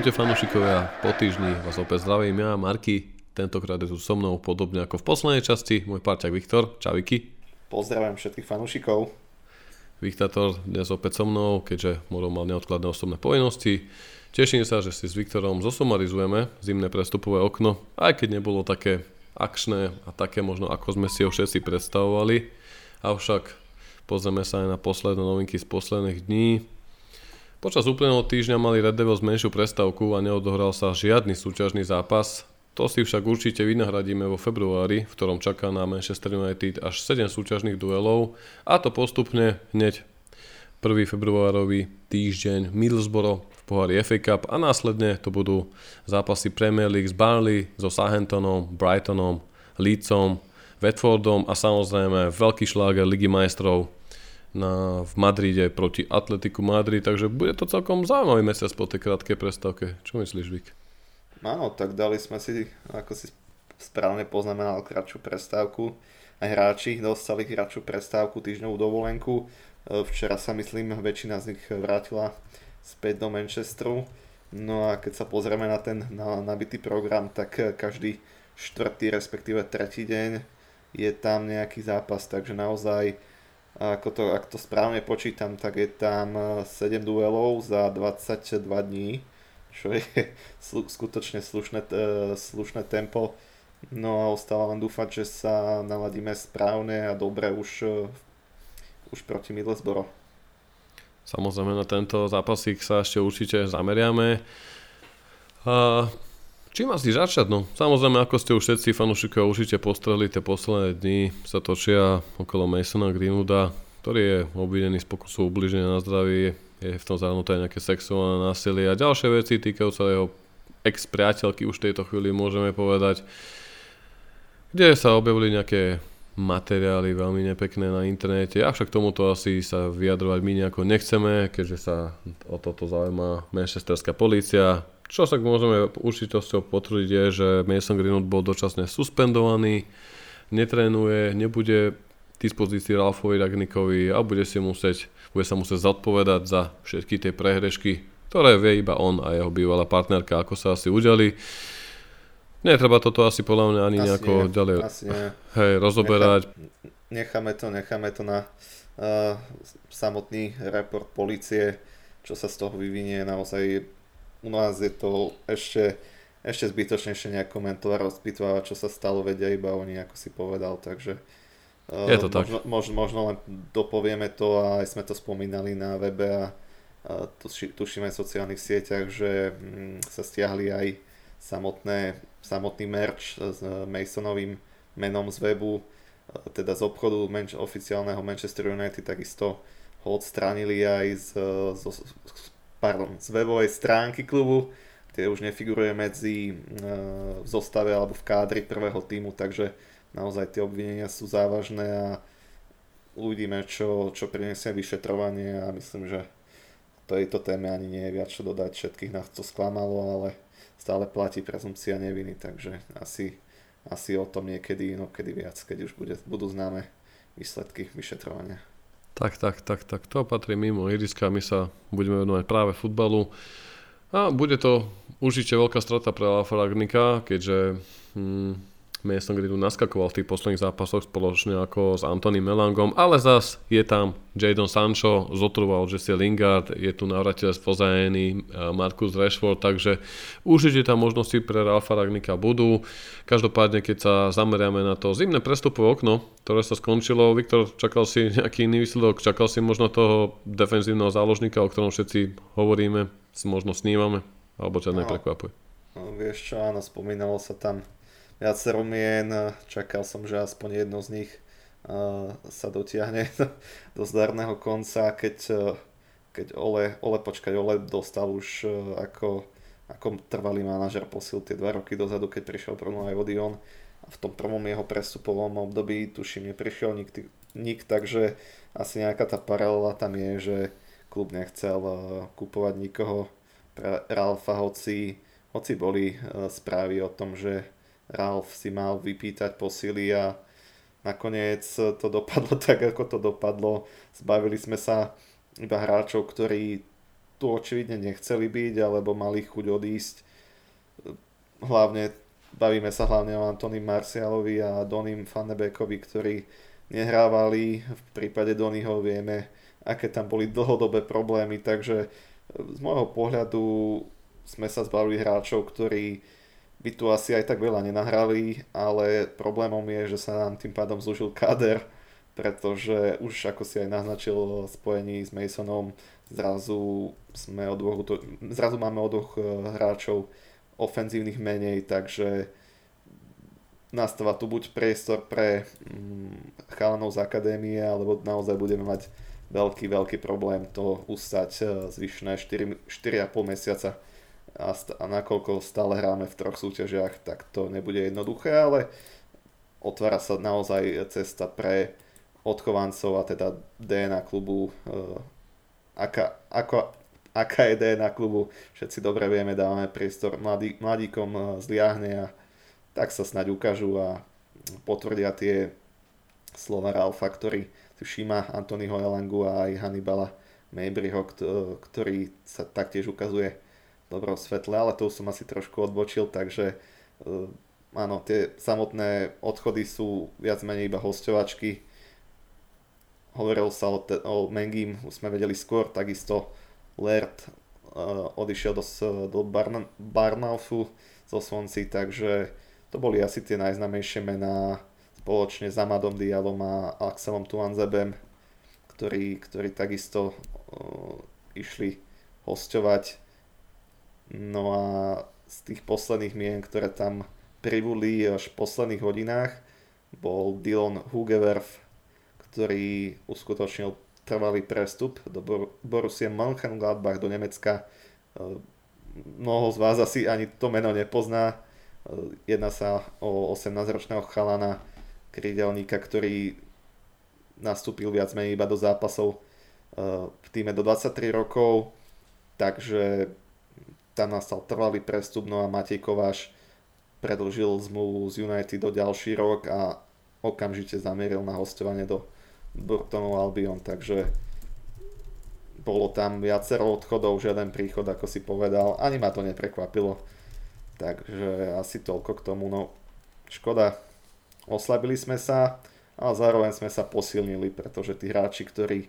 Ahojte fanúšikovia, po týždni vás opäť zdravím ja, Marky. Tentokrát je tu so mnou podobne ako v poslednej časti môj parťak Viktor. Čau Vicky. Pozdravujem všetkých fanúšikov. Viktátor dnes opäť so mnou, keďže Moro mal neodkladné osobné povinnosti. Teším sa, že si s Viktorom zosumarizujeme zimné prestupové okno, aj keď nebolo také akčné a také možno ako sme si ho všetci predstavovali. Avšak pozrieme sa aj na posledné novinky z posledných dní. Počas úplného týždňa mali Red Devils menšiu prestávku a neodohral sa žiadny súťažný zápas. To si však určite vynahradíme vo februári, v ktorom čaká na Manchester United až 7 súťažných duelov a to postupne hneď 1. februárový týždeň Middlesbrough v pohári FA Cup a následne to budú zápasy Premier League s Barley, so Southamptonom, Brightonom, Leedsom, Watfordom a samozrejme veľký šláger Ligy majstrov na, v Madride proti Atletiku Madrid, takže bude to celkom zaujímavý mesiac po tej krátkej prestávke. Čo myslíš, Vik? Áno, tak dali sme si, ako si správne poznamenal, kratšiu prestávku. Aj hráči dostali kratšiu prestávku, týždňovú dovolenku. E, včera sa myslím, väčšina z nich vrátila späť do Manchesteru. No a keď sa pozrieme na ten na, nabitý program, tak každý štvrtý, respektíve tretí deň je tam nejaký zápas, takže naozaj ako to, ak to správne počítam, tak je tam 7 eh, duelov za 22 dní, čo je skutočne slušné, eh, slušné tempo. No a ostáva len dúfať, že sa naladíme správne a dobre už, eh, už proti Middlesbrough. Samozrejme na tento zápasík sa ešte určite zameriame. A Čím asi začať? No, samozrejme, ako ste už všetci fanúšikovia určite postreli, tie posledné dni sa točia okolo Masona Greenwooda, ktorý je obvinený z pokusu ubliženia na zdraví, je v tom zahrnuté nejaké sexuálne násilie a ďalšie veci týkajú sa jeho ex-priateľky už v tejto chvíli môžeme povedať, kde sa objavili nejaké materiály veľmi nepekné na internete, avšak tomuto asi sa vyjadrovať my nejako nechceme, keďže sa o toto zaujíma manchesterská policia, čo sa môžeme určitosťou potvrdiť je, že Mason Greenwood bol dočasne suspendovaný, netrénuje, nebude dispozícii Ralfovi Ragnikovi a bude, si musieť, bude sa musieť zodpovedať za všetky tie prehrešky, ktoré vie iba on a jeho bývalá partnerka, ako sa asi udeli. Netreba toto asi podľa mňa ani asi nejako nie, ďalej asi nie. Hej, rozoberať. necháme to, necháme to na uh, samotný report policie, čo sa z toho vyvinie, naozaj u nás je to ešte, ešte zbytočnejšie nejak komentovať, rozpitovať, čo sa stalo, vedia iba oni, ako si povedal, takže je to možno, tak. Možno, možno len dopovieme to a aj sme to spomínali na webe a, a tušíme v sociálnych sieťach, že mm, sa stiahli aj samotné, samotný merch s Masonovým menom z webu, teda z obchodu manč, oficiálneho Manchester United, takisto ho odstránili aj z, z, z pardon, z webovej stránky klubu, kde už nefiguruje medzi e, v zostave alebo v kádri prvého týmu, takže naozaj tie obvinenia sú závažné a uvidíme, čo, čo prinesie vyšetrovanie a myslím, že tejto téme ani nie je viac čo dodať. Všetkých nás to sklamalo, ale stále platí prezumcia neviny, takže asi, asi o tom niekedy inokedy viac, keď už bude, budú známe výsledky vyšetrovania. Tak, tak, tak, tak. To patrí mimo ihriska. My sa budeme venovať práve futbalu. A bude to určite veľká strata pre Alfa Ragnika, keďže hm, Mason Greenwood naskakoval v tých posledných zápasoch spoločne ako s Antonym Melangom, ale zas je tam Jadon Sancho, zotrval Jesse Lingard, je tu navratil z Fozajeny, Marcus Rashford, takže určite tam možnosti pre Ralfa Ragnika budú. Každopádne, keď sa zameriame na to zimné prestupové okno, ktoré sa skončilo, Viktor, čakal si nejaký iný výsledok, čakal si možno toho defenzívneho záložníka, o ktorom všetci hovoríme, možno snímame, alebo ťa no, neprekvapuje. No, vieš čo, áno, spomínalo sa tam viacero mien, čakal som, že aspoň jedno z nich sa dotiahne do zdarného konca, keď, keď Ole, Ole, počkaj, Ole dostal už ako, ako trvalý manažer posil tie dva roky dozadu, keď prišiel prvnú aj Odion a v tom prvom jeho prestupovom období tuším neprišiel nik, nik takže asi nejaká tá paralela tam je, že klub nechcel kupovať nikoho. Pre Ralfa, hoci, hoci boli správy o tom, že Ralf si mal vypýtať posily a nakoniec to dopadlo tak, ako to dopadlo. Zbavili sme sa iba hráčov, ktorí tu očividne nechceli byť, alebo mali chuť odísť. Hlavne, bavíme sa hlavne o Antony Marcialovi a Donim Fannebekovi, ktorí nehrávali. V prípade Donyho vieme, aké tam boli dlhodobé problémy, takže z môjho pohľadu sme sa zbavili hráčov, ktorí by tu asi aj tak veľa nenahrali, ale problémom je, že sa nám tým pádom zúžil kader, pretože už ako si aj naznačil spojení s Masonom, zrazu, sme o dvoch, zrazu máme o dvoch eh, hráčov ofenzívnych menej, takže nastáva tu buď priestor pre mm, chalanov z akadémie, alebo naozaj budeme mať veľký, veľký problém to ustať eh, zvyšné 4, 4,5 mesiaca a, st- a nakoľko stále hráme v troch súťažiach, tak to nebude jednoduché, ale otvára sa naozaj cesta pre odchovancov a teda DNA klubu. Uh, aká, ako, aká je DNA klubu, všetci dobre vieme, dávame priestor mladý, mladíkom uh, z Liahne a tak sa snaď ukážu a potvrdia tie slova Ralfa, ktorý si všíma Antonyho Elangu a aj Hannibala Mabryho, ktorý sa taktiež ukazuje dobrom svetle, ale to už som asi trošku odbočil, takže uh, áno, tie samotné odchody sú viac menej iba hostovačky. Hovoril sa o, te, o Mengim, už sme vedeli skôr, takisto Lert uh, odišiel do, do Barn, Barnaufu zo Svonci, takže to boli asi tie najznamejšie mená spoločne s Amadom Dialom a Axelom Tuanzebem, ktorí, ktorí takisto uh, išli hostovať No a z tých posledných mien, ktoré tam pribudli až v posledných hodinách, bol Dylan Hugewerf, ktorý uskutočnil trvalý prestup do Bor- Borussia Mönchengladbach do Nemecka. E, mnoho z vás asi ani to meno nepozná. E, jedná sa o 18-ročného chalana, krídelníka, ktorý nastúpil viac menej iba do zápasov e, v týme do 23 rokov, takže tam nastal trvalý prestup, no a Matej Kováš predlžil zmluvu z United do ďalší rok a okamžite zamieril na hostovanie do Burtonov Albion, takže bolo tam viacero odchodov, žiaden príchod, ako si povedal, ani ma to neprekvapilo. Takže asi toľko k tomu, no škoda, oslabili sme sa, ale zároveň sme sa posilnili, pretože tí hráči, ktorí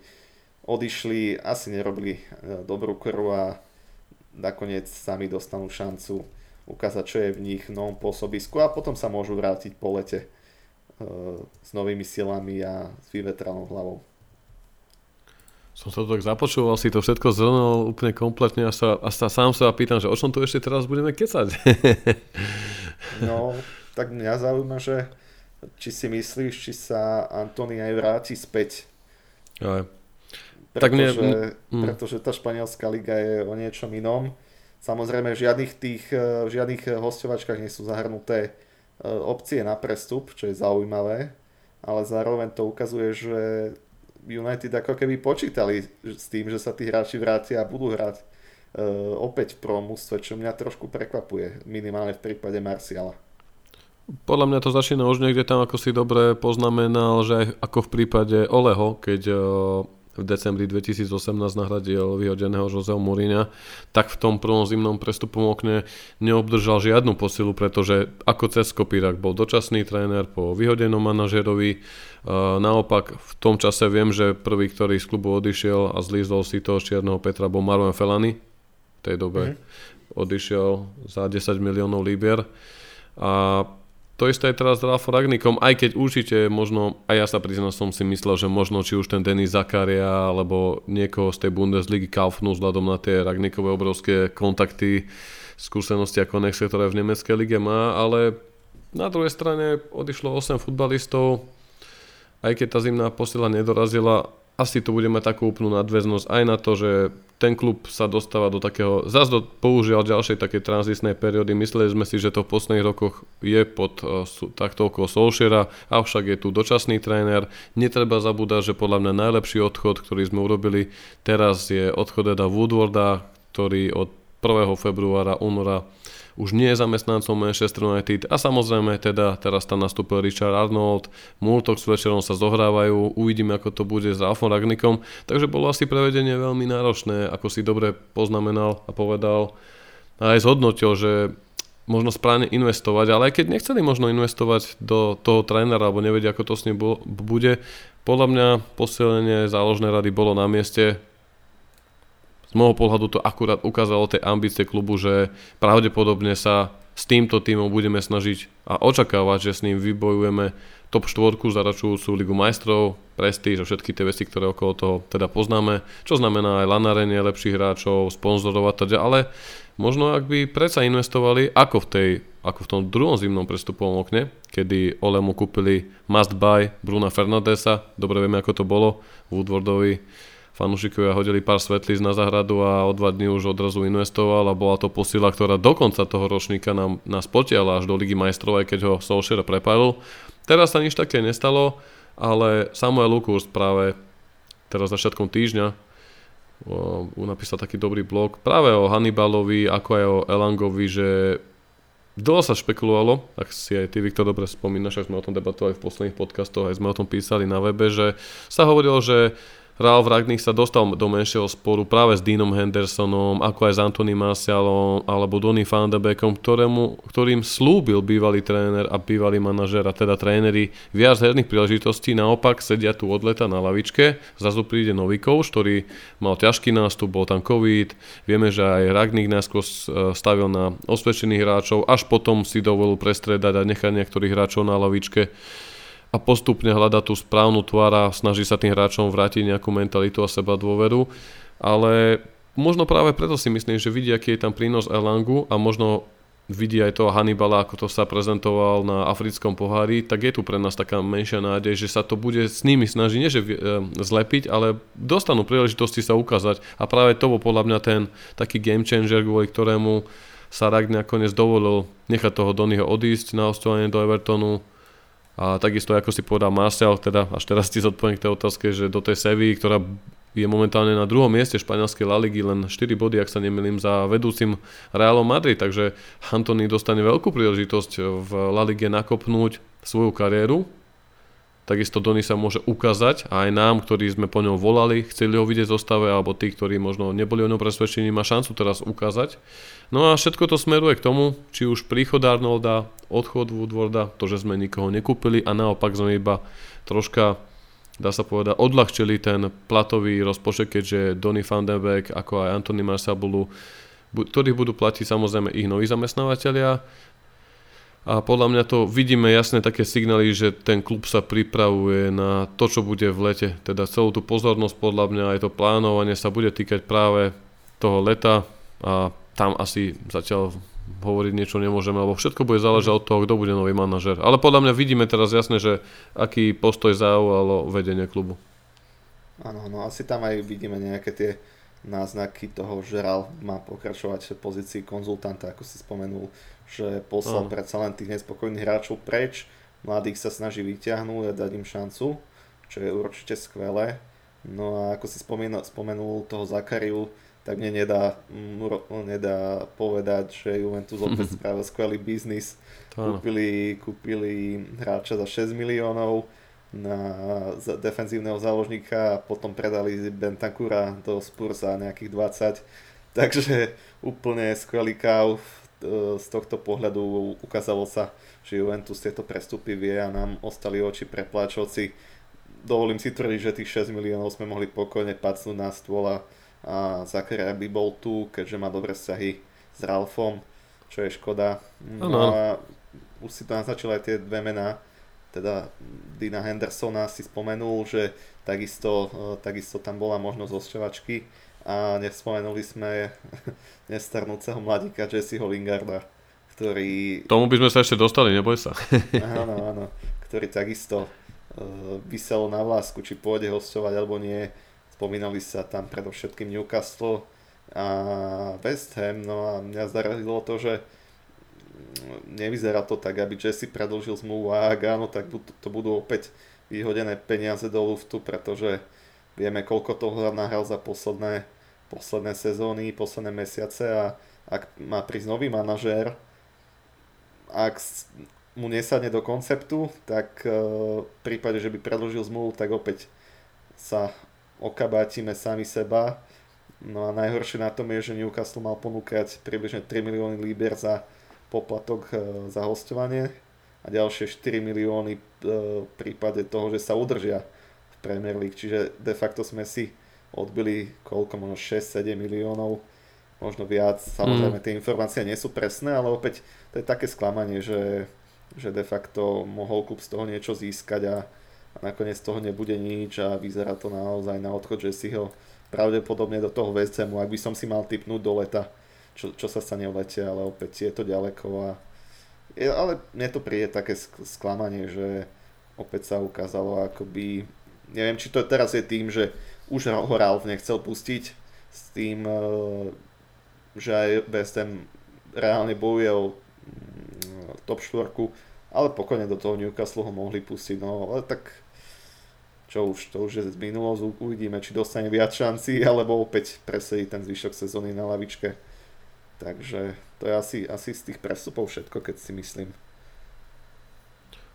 odišli, asi nerobili e, dobrú krv a nakoniec sami dostanú šancu ukázať, čo je v nich v novom pôsobisku a potom sa môžu vrátiť po lete e, s novými silami a s vyvetranou hlavou. Som sa to tak započúval, si to všetko zhrnul úplne kompletne a, sa, a sa sám sa pýtam, že o čom tu ešte teraz budeme kecať? no, tak mňa zaujíma, že či si myslíš, či sa Antony aj vráti späť. Aj. Pretože, tak mne, mm. pretože tá španielská liga je o niečom inom. Samozrejme v žiadnych tých, v žiadnych hostovačkách nie sú zahrnuté e, opcie na prestup, čo je zaujímavé, ale zároveň to ukazuje, že United ako keby počítali s tým, že sa tí hráči vrátia a budú hrať opäť v promústve, čo mňa trošku prekvapuje, minimálne v prípade Marciala. Podľa mňa to začína už niekde tam, ako si dobre poznamenal, že aj ako v prípade Oleho, keď v decembri 2018 nahradil vyhodeného Joseho Mourinha, tak v tom prvom zimnom prestupom okne neobdržal žiadnu posilu, pretože ako cez kopírak bol dočasný tréner po vyhodenom manažerovi. Naopak v tom čase viem, že prvý, ktorý z klubu odišiel a zlízol si toho čierneho Petra bol Marwan Felany. V tej dobe mm-hmm. odišiel za 10 miliónov libier. A to isté je teraz s Ralfom Ragnikom, aj keď určite možno, aj ja sa priznám, som si myslel, že možno či už ten Denis Zakaria alebo niekoho z tej Bundesligy kaufnú vzhľadom na tie Ragnikové obrovské kontakty, skúsenosti a konexie, ktoré v nemeckej lige má, ale na druhej strane odišlo 8 futbalistov, aj keď tá zimná posila nedorazila, asi tu bude mať takú úplnú nadväznosť aj na to, že ten klub sa dostáva do takého, zase do použiaľ ďalšej takej tranzitnej periódy. Mysleli sme si, že to v posledných rokoch je pod uh, takto okolo Solskjaera, avšak je tu dočasný tréner. Netreba zabúdať, že podľa mňa najlepší odchod, ktorý sme urobili teraz je odchod Eda Woodwarda, ktorý od 1. februára, února už nie je zamestnancom Manchester United a samozrejme teda teraz tam nastúpil Richard Arnold, Multok s večerom sa zohrávajú, uvidíme ako to bude s Alfom Ragnikom, takže bolo asi prevedenie veľmi náročné, ako si dobre poznamenal a povedal a aj zhodnotil, že možno správne investovať, ale aj keď nechceli možno investovať do toho trénera, alebo nevedia, ako to s ním bude, podľa mňa posilnenie záložnej rady bolo na mieste. Z môjho pohľadu to akurát ukázalo tej ambície klubu, že pravdepodobne sa s týmto týmom budeme snažiť a očakávať, že s ním vybojujeme top 4 zaračujúcu Ligu majstrov, prestíž a všetky tie veci, ktoré okolo toho teda poznáme, čo znamená aj lanarenie lepších hráčov, sponzorov a teda, ale možno ak by predsa investovali ako v, tej, ako v tom druhom zimnom prestupovom okne, kedy Olemu kúpili must buy Bruna Fernandesa, dobre vieme ako to bolo, Woodwardovi fanúšikovia hodili pár svetlíc na zahradu a o dva dní už odrazu investoval a bola to posila, ktorá do konca toho ročníka nám, nás potiala až do Ligy majstrov, aj keď ho Solskjaer prepálil. Teraz sa nič také nestalo, ale Samuel Lukus práve teraz začiatkom týždňa napísal taký dobrý blog práve o Hannibalovi, ako aj o Elangovi, že dlho sa špekulovalo, ak si aj ty, Viktor, dobre spomínaš, ak sme o tom debatovali v posledných podcastoch, aj sme o tom písali na webe, že sa hovorilo, že Ralf Ragnik sa dostal do menšieho sporu práve s Deanom Hendersonom, ako aj s Anthony Marcialom alebo Donny van de Beekom, ktorému, ktorým slúbil bývalý tréner a bývalý manažer a teda tréneri viac herných príležitostí, naopak sedia tu od leta na lavičke, zrazu príde nový coach, ktorý mal ťažký nástup, bol tam COVID, vieme, že aj Ragnik najskôr stavil na osvedčených hráčov, až potom si dovolil prestredať a nechať niektorých hráčov na lavičke a postupne hľada tú správnu tvár a snaží sa tým hráčom vrátiť nejakú mentalitu a seba dôveru. Ale možno práve preto si myslím, že vidí, aký je tam prínos Elangu a možno vidí aj toho Hannibala, ako to sa prezentoval na africkom pohári, tak je tu pre nás taká menšia nádej, že sa to bude s nimi snažiť, nie že e, zlepiť, ale dostanú príležitosti sa ukázať. A práve to bol podľa mňa ten taký game changer, kvôli ktorému sa Ragn nakoniec dovolil nechať toho Donnyho odísť na ostovanie do Evertonu, a takisto, ako si povedal Marcel, teda až teraz ti zodpoviem k tej otázke, že do tej Sevy, ktorá je momentálne na druhom mieste španielskej La Ligy, len 4 body, ak sa nemýlim, za vedúcim Realom Madrid, takže Antony dostane veľkú príležitosť v La Lige nakopnúť svoju kariéru Takisto Doni sa môže ukázať a aj nám, ktorí sme po ňom volali, chceli ho vidieť v zostave, alebo tí, ktorí možno neboli o ňom presvedčení, má šancu teraz ukázať. No a všetko to smeruje k tomu, či už príchod Arnolda, odchod Woodwarda, to, že sme nikoho nekúpili a naopak sme iba troška dá sa povedať, odľahčili ten platový rozpočet, keďže Donny van den Beek, ako aj Anthony Marsa budú, ktorých budú platiť samozrejme ich noví zamestnávateľia a podľa mňa to vidíme jasné také signály, že ten klub sa pripravuje na to, čo bude v lete. Teda celú tú pozornosť podľa mňa aj to plánovanie sa bude týkať práve toho leta a tam asi zatiaľ hovoriť niečo nemôžeme, lebo všetko bude záležať od toho, kto bude nový manažer. Ale podľa mňa vidíme teraz jasne, že aký postoj zaujalo vedenie klubu. Áno, no asi tam aj vidíme nejaké tie náznaky toho, že Ralf má pokračovať v pozícii konzultanta, ako si spomenul že poslal uh. predsa len tých nespokojných hráčov preč, mladých sa snaží vyťahnuť a dať im šancu, čo je určite skvelé. No a ako si spomenul, spomenul toho Zakariu, tak mne nedá, nedá povedať, že Juventus opäť spravil skvelý biznis. Kúpili, kúpili hráča za 6 miliónov na defenzívneho záložníka a potom predali Bentancura do Spurs za nejakých 20. Takže úplne skvelý káv z tohto pohľadu ukázalo sa, že Juventus tieto prestupy vie a nám ostali oči prepláčovci. Dovolím si tvrdiť, že tých 6 miliónov sme mohli pokojne pacnúť na stôl a, a Zakaria by bol tu, keďže má dobré vzťahy s Ralfom, čo je škoda. No a už si to naznačil aj tie dve mená, teda Dina Hendersona si spomenul, že takisto, takisto tam bola možnosť osťovačky a nespomenuli sme nestarnúceho mladíka Jesseho Lingarda, ktorý... Tomu by sme sa ešte dostali, neboj sa. áno, áno, ktorý takisto uh, vysel na vlásku, či pôjde hostovať alebo nie. Spomínali sa tam predovšetkým Newcastle a West Ham, no a mňa zarazilo to, že nevyzerá to tak, aby Jesse predlžil zmluvu a ak áno, tak to budú opäť vyhodené peniaze do luftu, pretože Vieme, koľko toho nahral za posledné, posledné sezóny, posledné mesiace a ak má prísť nový manažér, ak mu nesadne do konceptu, tak e, v prípade, že by predložil zmluvu, tak opäť sa okabátime sami seba. No a najhoršie na tom je, že Newcastle mal ponúkať približne 3 milióny líber za poplatok e, za hostovanie a ďalšie 4 milióny e, v prípade toho, že sa udržia Premier League. Čiže de facto sme si odbili koľko, možno 6-7 miliónov možno viac. Samozrejme, mm. tie informácie nie sú presné, ale opäť to je také sklamanie, že, že de facto mohol klub z toho niečo získať a, a nakoniec z toho nebude nič a vyzerá to naozaj na odchod, že si ho pravdepodobne do toho West ak by som si mal typnúť do leta, čo, čo sa stane v lete, ale opäť je to ďaleko a je, ale mne to príde také sklamanie, že opäť sa ukázalo akoby, neviem či to teraz je tým, že už ho Ralf nechcel pustiť s tým že aj West Ham reálne bojuje o mm, top 4, ale pokojne do toho Newcastle ho mohli pustiť, no ale tak čo už, to už je z minulosť, uvidíme, či dostane viac šancí, alebo opäť presedí ten zvyšok sezóny na lavičke. Takže to je asi, asi z tých prestupov všetko, keď si myslím.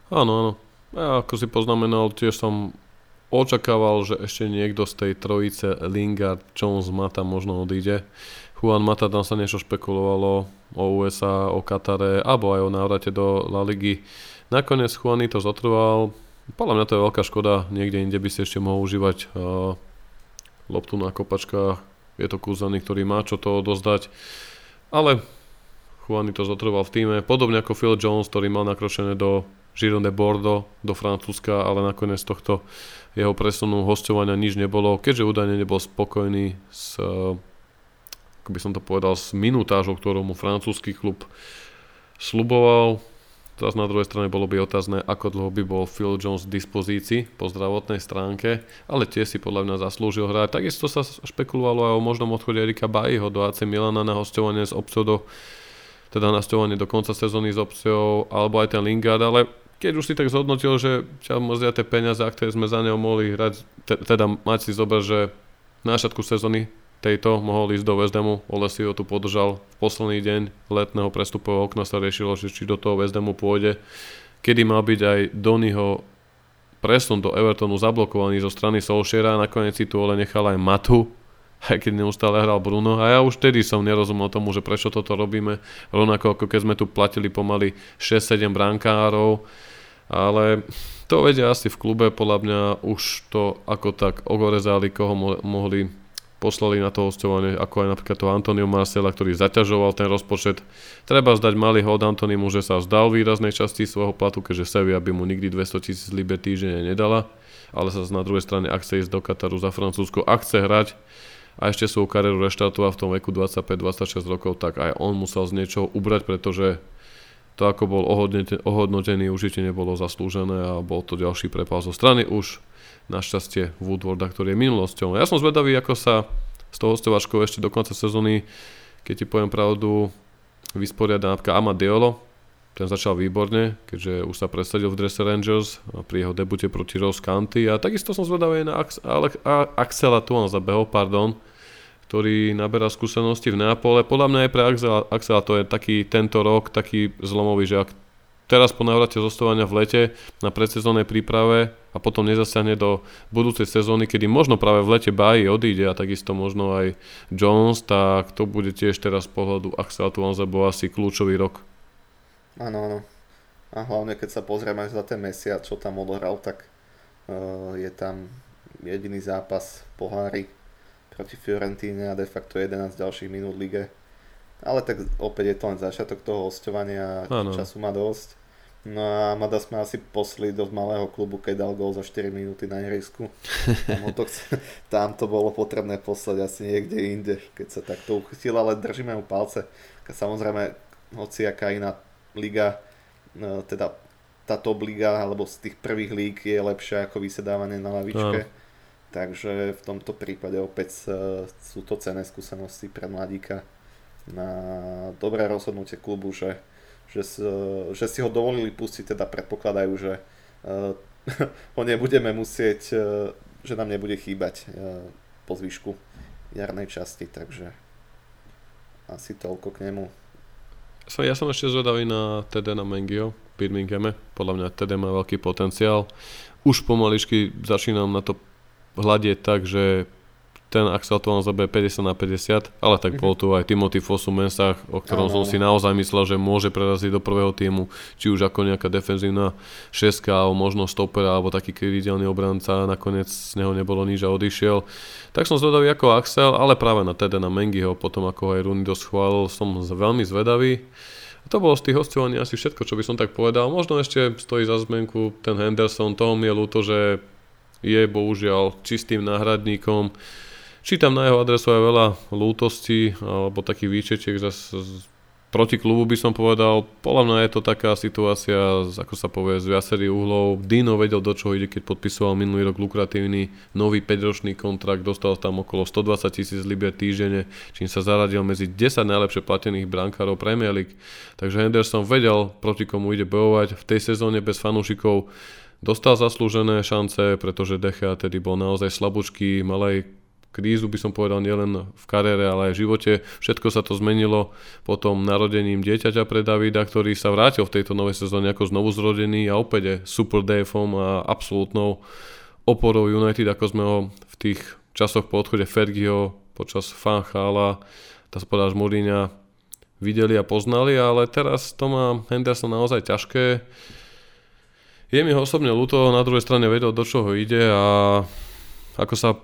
Áno, áno. Ja ako si poznamenal, tiež som očakával, že ešte niekto z tej trojice Lingard, Jones, Mata možno odíde. Juan Mata tam sa niečo špekulovalo o USA, o Katare, alebo aj o návrate do La Ligy. Nakoniec Juani to zotrval. Podľa mňa to je veľká škoda, niekde inde by si ešte mohol užívať uh, loptu na kopačkách. Je to kúzaný, ktorý má čo to dozdať. Ale Juani to zotrval v týme, podobne ako Phil Jones, ktorý mal nakročené do Giron de Bordeaux, do Francúzska, ale nakoniec tohto jeho presunu hostovania nič nebolo, keďže údajne nebol spokojný s uh, ako by som to povedal, s minutážou, ktorú mu francúzsky klub sluboval. Teraz na druhej strane bolo by otázne, ako dlho by bol Phil Jones v dispozícii po zdravotnej stránke, ale tie si podľa mňa zaslúžil hrať. Takisto sa špekulovalo aj o možnom odchode Erika Bajiho do AC Milana na hostovanie z opciou do teda na do konca sezóny s opciou, alebo aj ten Lingard, ale keď už si tak zhodnotil, že ťa mrzia tie peniaze, ktoré sme za neho mohli hrať, teda mať si zobrať, že na začiatku sezóny tejto mohol ísť do West Hamu. Ole si ho tu podržal v posledný deň letného prestupového okna sa riešilo, že či do toho West pôjde. Kedy mal byť aj Donnyho presun do Evertonu zablokovaný zo strany Solskjaera, nakoniec si tu ale nechal aj Matu, aj keď neustále hral Bruno. A ja už vtedy som nerozumel tomu, že prečo toto robíme. Rovnako ako keď sme tu platili pomaly 6-7 brankárov, ale to vedia asi v klube, podľa mňa už to ako tak ogorezali, koho mo- mohli poslali na to hostovanie, ako aj napríklad to Antonio Marcela, ktorý zaťažoval ten rozpočet. Treba zdať malý hod Antonimu, že sa vzdal výraznej časti svojho platu, keďže Sevilla by mu nikdy 200 tisíc liber týždenne nedala, ale sa na druhej strane, ak chce ísť do Kataru za Francúzsko, ak chce hrať a ešte svoju kariéru reštartoval v tom veku 25-26 rokov, tak aj on musel z niečoho ubrať, pretože to, ako bol ohodnotený, určite nebolo zaslúžené a bol to ďalší prepal zo strany už našťastie Woodwarda, ktorý je minulosťou. Ja som zvedavý, ako sa s tou hostovačkou ešte do konca sezóny, keď ti poviem pravdu, vysporiada napríklad Amadeolo, ten začal výborne, keďže už sa presadil v Dresse Rangers pri jeho debute proti Rose County a takisto som zvedavý na Axela Tuanza Beho, pardon, ktorý naberá skúsenosti v Neapole. Podľa mňa je pre Axela, Axela to je taký tento rok taký zlomový, že ak teraz po návrate zostovania v lete na predsezónnej príprave a potom nezasiahne do budúcej sezóny, kedy možno práve v lete Baji odíde a takisto možno aj Jones, tak to bude tiež teraz z pohľadu Axel Tuanza bol asi kľúčový rok. Áno, áno. A hlavne keď sa pozrieme za ten mesiac, čo tam odohral, tak uh, je tam jediný zápas pohári proti Fiorentíne a de facto 11 ďalších minút lige ale tak opäť je to len začiatok toho hostovania a času má dosť. No a Mada sme asi posli do malého klubu, keď dal gol za 4 minúty na ihrisku. Tam to, tam to bolo potrebné poslať asi niekde inde, keď sa takto uchytil, ale držíme mu palce. Samozrejme, hoci aká iná liga, no, teda tá top liga, alebo z tých prvých líg je lepšia ako vysedávanie na lavičke. No. Takže v tomto prípade opäť e, sú to cené skúsenosti pre mladíka na dobré rozhodnutie klubu, že, že, že si ho dovolili pustiť, teda predpokladajú, že uh, ho nebudeme musieť, že nám nebude chýbať po zvyšku jarnej časti, takže asi toľko k nemu. Ja som ešte zvedavý na TD na Mengio v Birminghame. Podľa mňa TD má veľký potenciál. Už pomaličky začínam na to hľadieť tak, že ten Axel to on zabeje 50 na 50, ale tak bol tu aj Timothy Fosu Mensah, o ktorom som si naozaj myslel, že môže preraziť do prvého týmu, či už ako nejaká defenzívna šeska, alebo možno stopera, alebo taký krydelný obranca, nakoniec z neho nebolo nič a odišiel. Tak som zvedavý ako Axel, ale práve na teda na Mengiho, potom ako aj Rooney dosť chválil, som veľmi zvedavý. A to bolo z tých hostovaní asi všetko, čo by som tak povedal. Možno ešte stojí za zmenku ten Henderson, toho mi je ľúto, že je bohužiaľ čistým náhradníkom Čítam na jeho adresu aj veľa lútostí alebo takých výčetiek zase proti klubu by som povedal. Podľa mňa je to taká situácia, ako sa povie, z viacerých uhlov. Dino vedel, do čoho ide, keď podpisoval minulý rok lukratívny nový 5-ročný kontrakt, dostal tam okolo 120 tisíc libier týždenne, čím sa zaradil medzi 10 najlepšie platených brankárov Premier League. Takže Henderson vedel, proti komu ide bojovať. V tej sezóne bez fanúšikov dostal zaslúžené šance, pretože Decha tedy bol naozaj slabúčky, malej krízu, by som povedal, nielen v kariére, ale aj v živote. Všetko sa to zmenilo potom narodením dieťaťa pre Davida, ktorý sa vrátil v tejto novej sezóne ako znovu zrodený a opäť je super DFom a absolútnou oporou United, ako sme ho v tých časoch po odchode Fergieho počas Fanchala, tá spodáž Mourinha videli a poznali, ale teraz to má Henderson naozaj ťažké. Je mi ho osobne ľúto, na druhej strane vedel, do čoho ide a ako sa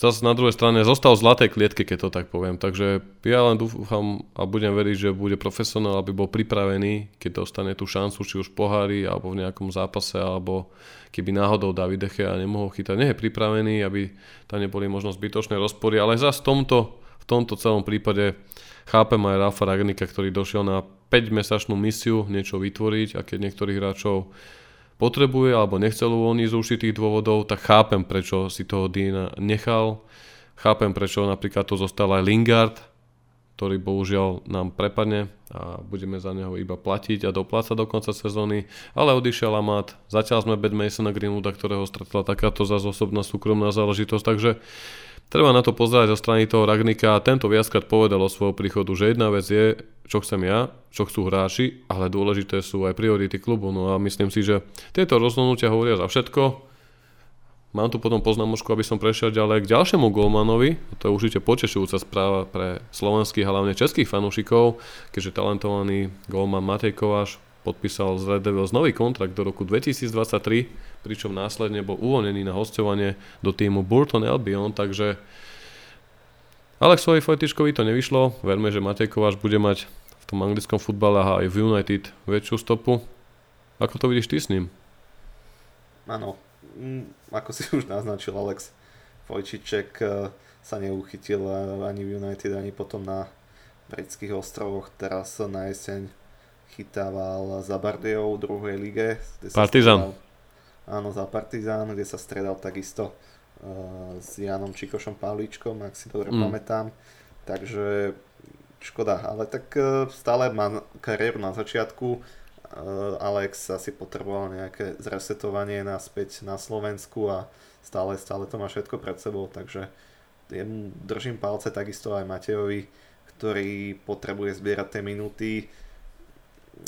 zase na druhej strane zostal v zlatej klietke, keď to tak poviem. Takže ja len dúfam a budem veriť, že bude profesionál, aby bol pripravený, keď dostane tú šancu, či už pohári, alebo v nejakom zápase, alebo keby náhodou David a nemohol chytať. Nie je pripravený, aby tam neboli možno zbytočné rozpory, ale zase v tomto, v tomto celom prípade chápem aj Rafa Ragnika, ktorý došiel na 5-mesačnú misiu niečo vytvoriť a keď niektorých hráčov potrebuje alebo nechcel uvoľniť z určitých dôvodov, tak chápem, prečo si toho Dina nechal. Chápem, prečo napríklad to zostal aj Lingard, ktorý bohužiaľ nám prepadne a budeme za neho iba platiť a doplácať do konca sezóny. Ale odišiel Amat, zatiaľ sme Bad Masona Greenwooda, ktorého stretla takáto zase osobná súkromná záležitosť, takže Treba na to pozerať zo strany toho Ragnika a tento viackrát povedal o svojho príchodu, že jedna vec je, čo chcem ja, čo chcú hráči, ale dôležité sú aj priority klubu. No a myslím si, že tieto rozhodnutia hovoria za všetko. Mám tu potom poznámočku, aby som prešiel ďalej k ďalšiemu golmanovi. To je určite potešujúca správa pre slovenských a hlavne českých fanúšikov, keďže talentovaný golman Matej Kováš podpísal z Red Devils nový kontrakt do roku 2023, pričom následne bol uvoľnený na hostovanie do týmu Burton Albion, takže Alexovi Fojtičkovi to nevyšlo, verme, že Matej Kováš bude mať v tom anglickom futbale a aj v United väčšiu stopu. Ako to vidíš ty s ním? Áno, mm, ako si už naznačil Alex Vojčiček eh, sa neuchytil ani v United, ani potom na britských ostrovoch. Teraz na jeseň chytával za Bardejov v druhej lige. Partizan. áno, za Partizán, kde sa stredal takisto uh, s Janom Čikošom Pavlíčkom, ak si dobre mm. pamätám. Takže škoda, ale tak uh, stále má kariéru na začiatku. Uh, Alex asi potreboval nejaké zresetovanie naspäť na Slovensku a stále, stále to má všetko pred sebou, takže jemu držím palce takisto aj Matejovi, ktorý potrebuje zbierať tie minúty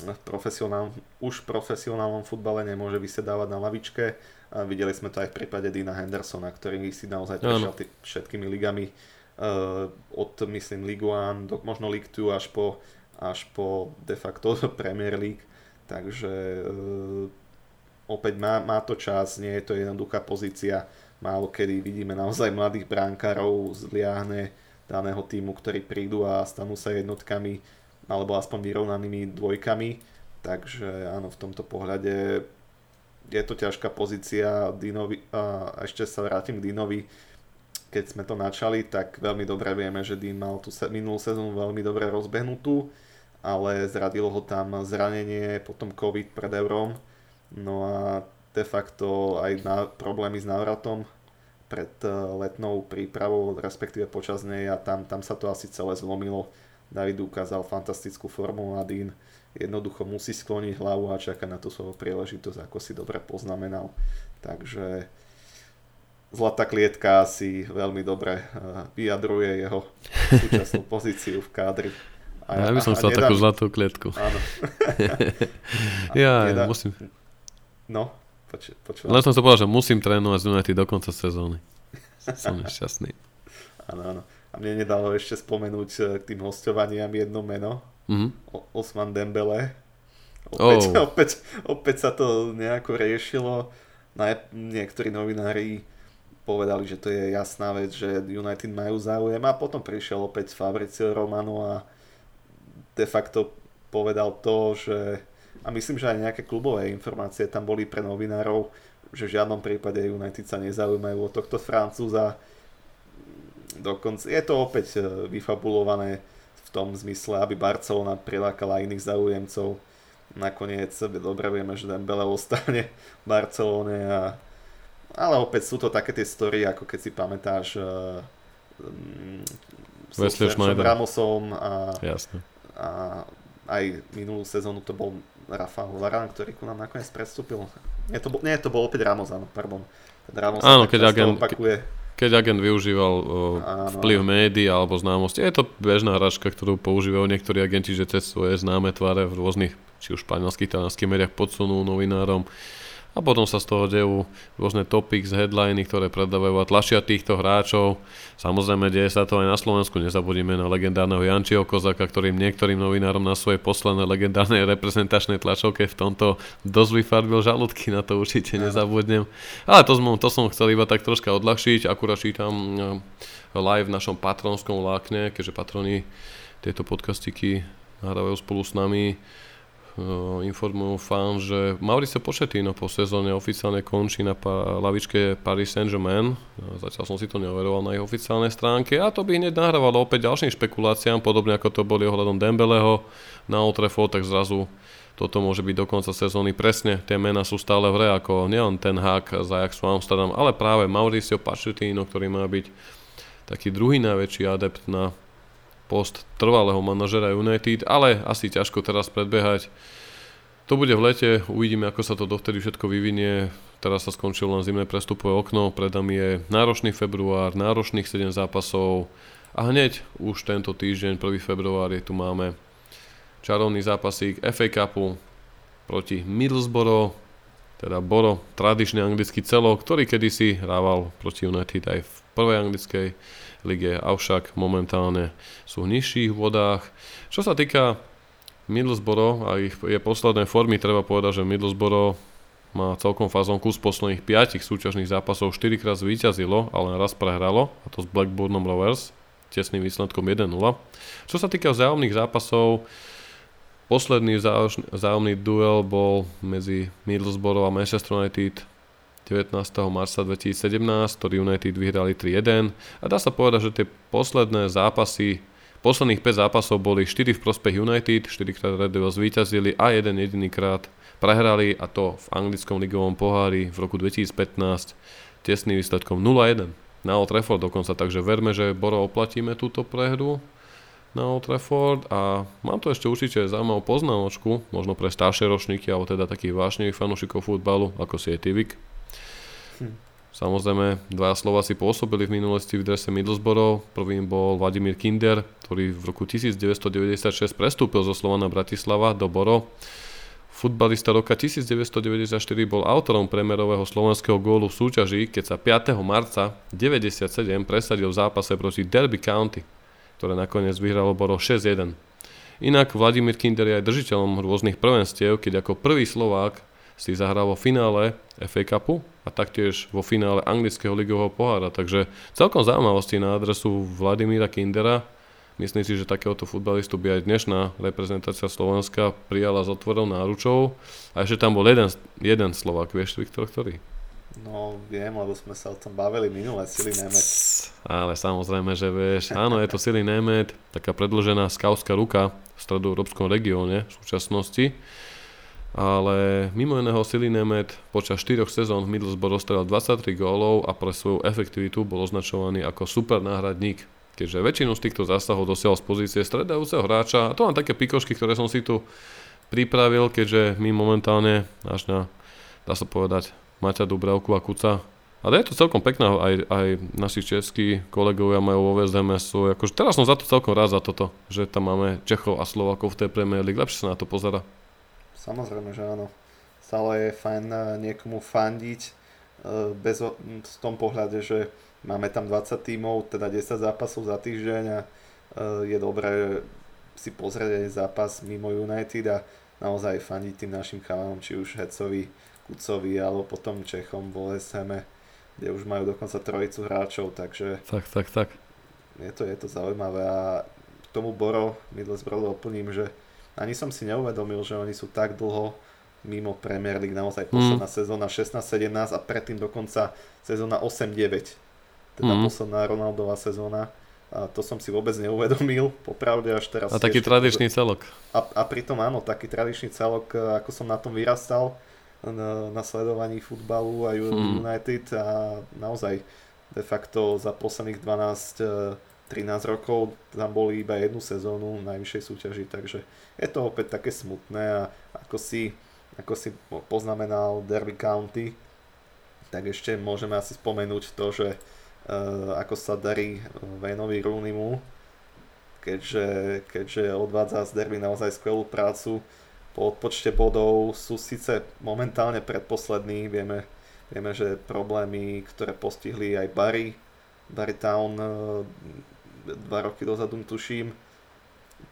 v profesionálnom, už v profesionálnom futbale nemôže vysedávať na lavičke. A videli sme to aj v prípade Dina Hendersona, ktorý si naozaj prešiel tý, všetkými ligami uh, od, myslím, Ligue 1, do, možno Ligue 2 až po, až po de facto Premier League. Takže uh, opäť má, má to čas, nie je to jednoduchá pozícia. Málo kedy vidíme naozaj mladých bránkárov zliahne daného týmu, ktorí prídu a stanú sa jednotkami alebo aspoň vyrovnanými dvojkami. Takže áno, v tomto pohľade je to ťažká pozícia Dinovi, a ešte sa vrátim k Dinovi. Keď sme to načali, tak veľmi dobre vieme, že Dean mal tú minulú sezónu veľmi dobre rozbehnutú, ale zradilo ho tam zranenie, potom COVID pred eurom. No a de facto aj na problémy s návratom pred eh, letnou prípravou, respektíve počas nej a tam, tam sa to asi celé zlomilo David ukázal fantastickú formu a Dean jednoducho musí skloniť hlavu a čaká na tú svoju príležitosť, ako si dobre poznamenal. Takže Zlatá klietka asi veľmi dobre vyjadruje jeho súčasnú pozíciu v kádri. A ja by som chcel takú zlatú klietku. Áno. ja nedá... musím. No, poč- počúvam. Len som sa povedal, že musím trénovať z United do konca sezóny. som nešťastný. Áno, áno. A mne nedalo ešte spomenúť k tým hostovaniam jedno meno. Mm-hmm. Osman Dembele. Opäť, oh. opäť, opäť sa to nejako riešilo. Niektorí novinári povedali, že to je jasná vec, že United majú záujem a potom prišiel opäť Fabricio Romano a de facto povedal to, že a myslím, že aj nejaké klubové informácie tam boli pre novinárov, že v žiadnom prípade United sa nezaujímajú o tohto Francúza. Dokonca je to opäť e, vyfabulované v tom zmysle, aby Barcelona prilákala iných záujemcov. Nakoniec dobre vieme, že Dembele ostane v Barcelone a ale opäť sú to také tie story, ako keď si pamätáš uh, um, s Ramosom a, Jasne. a aj minulú sezónu to bol Rafa Varan, ktorý ku nám nakoniec prestúpil. Nie, to bol, nie, to bol opäť Ramos, áno, pardon. Ten Ramos áno, keď agent, opakuje. Keď agent využíval o, vplyv médií alebo známosti, je to bežná hračka, ktorú používajú niektorí agenti, že cez svoje známe tváre v rôznych, či už španielských, talianských médiách podsunú novinárom a potom sa z toho dejú rôzne topics, headliny, ktoré predávajú a tlačia týchto hráčov. Samozrejme, deje sa to aj na Slovensku, nezabudíme na legendárneho Jančiho Kozaka, ktorým niektorým novinárom na svojej poslednej legendárnej reprezentačnej tlačovke v tomto dosť vyfarbil žalúdky, na to určite nezabudnem. Ale to som, to som chcel iba tak troška odľahčiť, akurát čítam eh, live v našom patronskom lákne, keďže patroni tieto podcastiky nahrávajú spolu s nami informujú fan, že Mauricio Pochettino po sezóne oficiálne končí na pa- lavičke Paris Saint-Germain. Zatiaľ som si to neoveroval na ich oficiálnej stránke a to by hneď nahrávalo opäť ďalším špekuláciám, podobne ako to boli ohľadom Dembeleho na Old tak zrazu toto môže byť do konca sezóny presne. Tie mená sú stále v hre, ako nielen ten hák za Ajaxu Amsterdam, ale práve Mauricio Pochettino, ktorý má byť taký druhý najväčší adept na post trvalého manažera United, ale asi ťažko teraz predbiehať. To bude v lete, uvidíme, ako sa to dovtedy všetko vyvinie. Teraz sa skončilo len zimné prestupové okno, pred nami je náročný február, náročných 7 zápasov a hneď už tento týždeň, 1. február, tu máme čarovný zápasík FA Cupu proti Middlesbrough, teda Boro, tradičný anglický celok, ktorý kedysi hrával proti United aj v prvej anglickej lige, avšak momentálne sú v nižších vodách. Čo sa týka Middlesbrough a ich je posledné formy, treba povedať, že Middlesbrough má celkom fazonku z posledných 5 súťažných zápasov 4 krát zvíťazilo, ale raz prehralo, a to s Blackburnom Rovers, tesným výsledkom 1-0. Čo sa týka vzájomných zápasov, posledný vzájomný duel bol medzi Middlesbrough a Manchester United 19. marca 2017, ktorý United vyhrali 3-1 a dá sa povedať, že tie posledné zápasy Posledných 5 zápasov boli 4 v prospech United, 4 krát Red Devils zvíťazili a jeden jediný krát prehrali a to v anglickom ligovom pohári v roku 2015 tesným výsledkom 0-1 na Old Trafford dokonca, takže verme, že Boro oplatíme túto prehru na Old Trafford a mám tu ešte určite zaujímavú poznámočku, možno pre staršie ročníky alebo teda takých vášnevých fanúšikov futbalu, ako si je Tivik. Hm. Samozrejme, dva si pôsobili v minulosti v drese Middlesbrough. Prvým bol Vladimír Kinder, ktorý v roku 1996 prestúpil zo Slovana Bratislava do Boro. Futbalista roka 1994 bol autorom premerového slovenského gólu v súťaži, keď sa 5. marca 1997 presadil v zápase proti Derby County, ktoré nakoniec vyhralo Boro 6-1. Inak Vladimír Kinder je aj držiteľom rôznych prvenstiev, keď ako prvý Slovák si zahral vo finále FA Cupu a taktiež vo finále anglického ligového pohára. Takže celkom zaujímavosti na adresu Vladimíra Kindera. Myslím si, že takéhoto futbalistu by aj dnešná reprezentácia Slovenska prijala s otvorou náručou. A ešte tam bol jeden, jeden Slovak, vieš Viktor, ktorý? No, viem, lebo sme sa o tom bavili minule, Silly Nemet. Ale samozrejme, že vieš, áno, je to Silly Nemet, taká predložená skauská ruka v stredoeurópskom regióne v súčasnosti ale mimo iného Silly Nemet počas 4 sezón v Middlesbrough dostal 23 gólov a pre svoju efektivitu bol označovaný ako super náhradník, keďže väčšinu z týchto zásahov dosiahol z pozície stredajúceho hráča. A to mám také pikošky, ktoré som si tu pripravil, keďže my momentálne až na, dá sa povedať, Maťa Dubravku a Kuca. Ale je to celkom pekné, aj, aj naši českí kolegovia majú vo VSDM sú, akože teraz som za to celkom rád za toto, že tam máme Čechov a Slovakov v tej Premier League, lepšie sa na to pozera. Samozrejme, že áno. Stále je fajn eh, niekomu fandiť eh, bez, v tom pohľade, že máme tam 20 tímov, teda 10 zápasov za týždeň a eh, je dobré si pozrieť aj zápas mimo United a naozaj fandiť tým našim chalanom, či už Hecovi, Kucovi alebo potom Čechom vo SM kde už majú dokonca trojicu hráčov, takže... Tak, tak, tak. Je to, je to zaujímavé a k tomu Boro, Middlesbrough doplním, že ani som si neuvedomil, že oni sú tak dlho mimo Premier League, naozaj mm. posledná mm. sezóna 16-17 a predtým dokonca sezóna 8-9, teda mm. posledná Ronaldová sezóna. A to som si vôbec neuvedomil, popravde až teraz. A taký tradičný celok. A, a pritom áno, taký tradičný celok, ako som na tom vyrastal, na, na sledovaní futbalu a hmm. United a naozaj de facto za posledných 12 13 e, rokov tam boli iba jednu sezónu v najvyššej súťaži, takže je to opäť také smutné a ako si, ako si poznamenal Derby County, tak ešte môžeme asi spomenúť to, že uh, ako sa darí Vejnovi Rooneymu, keďže, keďže odvádza z Derby naozaj skvelú prácu, po odpočte bodov sú síce momentálne predposlední, vieme, vieme, že problémy, ktoré postihli aj Barry, Barry Town e, dva roky dozadu tuším,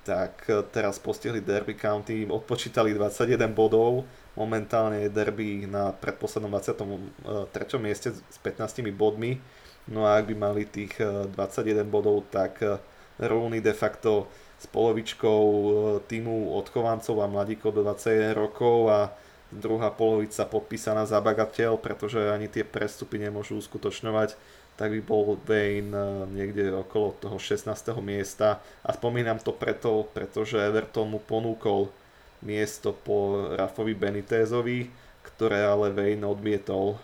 tak e, teraz postihli Derby County, odpočítali 21 bodov, momentálne je Derby na predposlednom 23. E, mieste s 15 bodmi, no a ak by mali tých 21 bodov, tak Rooney de facto s polovičkou e, týmu odchovancov a mladíkov do 21 rokov a druhá polovica podpísaná za bagateľ, pretože ani tie prestupy nemôžu uskutočňovať, tak by bol Wayne e, niekde okolo toho 16. miesta. A spomínam to preto, pretože Everton mu ponúkol miesto po Rafovi Benitezovi, ktoré ale Wayne odmietol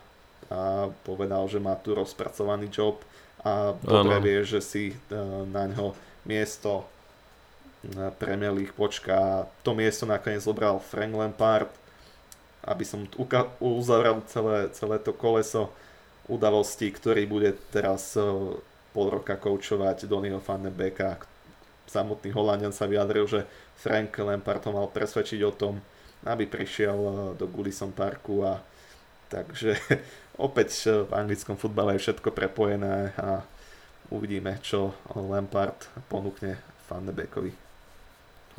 a povedal, že má tu rozpracovaný job a dobre vie, že si e, na ňo miesto na Premier League počká. To miesto nakoniec zobral Frank Lampard, aby som uzavrel celé, celé to koleso udalostí, ktorý bude teraz uh, pol roka koučovať Donnyho van de Becka. Samotný Holandian sa vyjadril, že Frank Lampard ho mal presvedčiť o tom, aby prišiel uh, do Gullison Parku a takže opäť uh, v anglickom futbale je všetko prepojené a uvidíme, čo Lampard ponúkne Van de.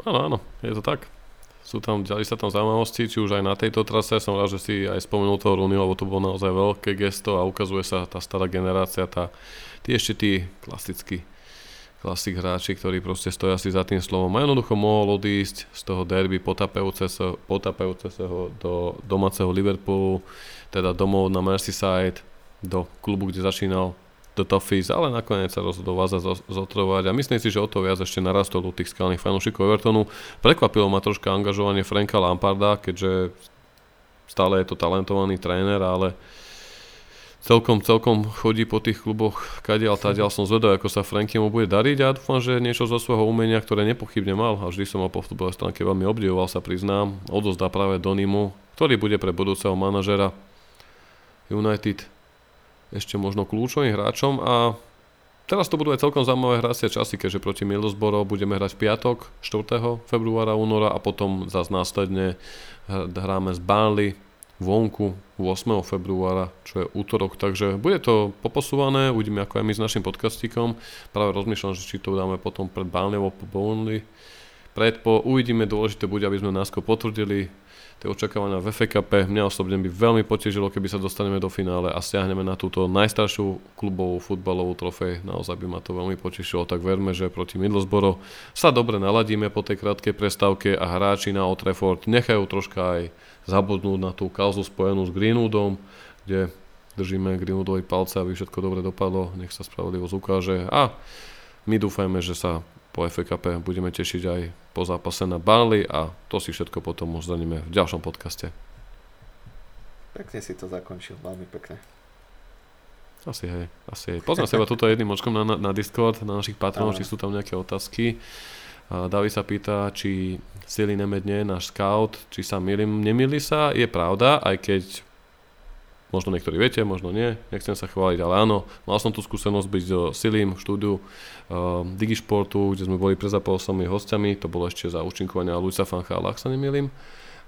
Áno, áno, je to tak. Sú tam, ďali sa tam zaujímavosti, či už aj na tejto trase, som rád, že si aj spomenul toho Rooney, lebo to bolo naozaj veľké gesto a ukazuje sa tá stará generácia, tá, tí ešte tí klasickí klasik hráči, ktorí proste stoja si za tým slovom. A jednoducho mohol odísť z toho derby potapajúce sa, potapajúce sa ho do domáceho Liverpoolu, teda domov na Merseyside, do klubu, kde začínal The Toffees, ale nakoniec sa rozhodol Vaza zotrovať a myslím si, že o to viac ešte narastol u tých skalných fanúšikov Evertonu. Prekvapilo ma troška angažovanie Franka Lamparda, keďže stále je to talentovaný tréner, ale celkom, celkom chodí po tých kluboch kadiaľ, tadiaľ som zvedal, ako sa Frankiemu bude dariť. A dúfam, že niečo zo svojho umenia, ktoré nepochybne mal a vždy som ho po futbalovej stránke veľmi obdivoval, sa priznám, odozdá práve Donimu, ktorý bude pre budúceho manažera United ešte možno kľúčovým hráčom a teraz to budú aj celkom zaujímavé hracie časy, keďže proti Middlesbrough budeme hrať v piatok 4. februára, února a potom zase následne hráme z Burnley vonku 8. februára, čo je útorok, takže bude to poposúvané, uvidíme ako aj my s našim podcastikom, práve rozmýšľam, že či to dáme potom pred alebo po Burnley, predpo, uvidíme, dôležité bude, aby sme násko potvrdili tie očakávania v Cup. Mňa osobne by veľmi potešilo, keby sa dostaneme do finále a stiahneme na túto najstaršiu klubovú futbalovú trofej. Naozaj by ma to veľmi potešilo, tak verme, že proti Middlesbrough sa dobre naladíme po tej krátkej prestávke a hráči na Old Trafford nechajú troška aj zabudnúť na tú kauzu spojenú s Greenwoodom, kde držíme Greenwoodovi palce, aby všetko dobre dopadlo, nech sa spravodlivosť ukáže a my dúfajme, že sa po FA Cup budeme tešiť aj po zápase na Burnley a to si všetko potom už zaníme v ďalšom podcaste. Pekne si to zakončil, veľmi pekne. Asi hej, asi hej. Poznám seba tuto jedným očkom na, na Discord, na našich patronov, či sú tam nejaké otázky. David sa pýta, či Silly Nemed nie je náš scout, či sa milím. Nemýli sa, je pravda, aj keď Možno niektorí viete, možno nie, nechcem sa chváliť, ale áno, mal som tú skúsenosť byť so Silim v štúdiu uh, Digisportu, kde sme boli pre zápasami hostiami, to bolo ešte za účinkovania Luisa Fanchala, ak sa nemýlim.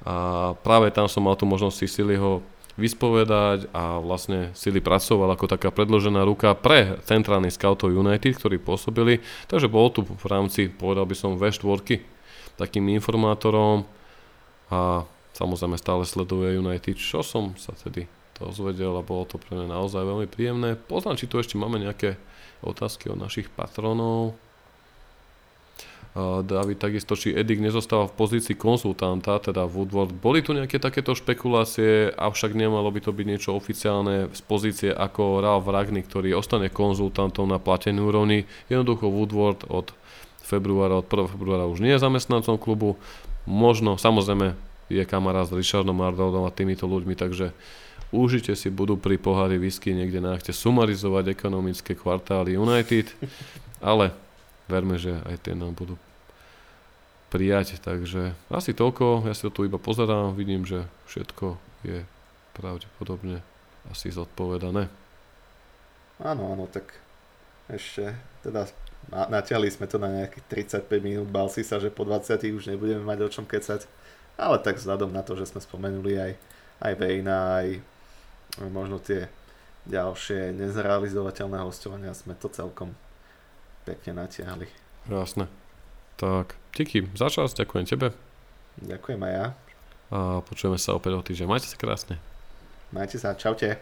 A práve tam som mal tú možnosť si Siliho vyspovedať a vlastne Sili pracoval ako taká predložená ruka pre centrálny scoutov United, ktorí pôsobili, takže bol tu v rámci, povedal by som, V4 takým informátorom a samozrejme stále sleduje United, čo som sa tedy dozvedel a bolo to pre mňa naozaj veľmi príjemné. Poznám, či tu ešte máme nejaké otázky od našich patronov. David takisto, či Edik nezostáva v pozícii konzultanta, teda Woodward. Boli tu nejaké takéto špekulácie, avšak nemalo by to byť niečo oficiálne z pozície ako Ralph Ragni, ktorý ostane konzultantom na platenú úrovni. Jednoducho Woodward od februára, od 1. februára už nie je zamestnancom klubu. Možno, samozrejme, je kamarát s Richardom Arnoldom a týmito ľuďmi, takže Užite si budú pri pohári whisky niekde na achte sumarizovať ekonomické kvartály United, ale verme, že aj tie nám budú prijať. Takže asi toľko, ja si to tu iba pozerám, vidím, že všetko je pravdepodobne asi zodpovedané. Áno, áno, tak ešte teda natiahli sme to na nejakých 35 minút, bal si sa, že po 20 už nebudeme mať o čom kecať, ale tak vzhľadom na to, že sme spomenuli aj, aj Vejna, aj možno tie ďalšie nezrealizovateľné hostovania sme to celkom pekne natiahli. Jasné. Tak, díky za čas, ďakujem tebe. Ďakujem aj ja. A počujeme sa opäť o týždeň. Majte sa krásne. Majte sa, čaute.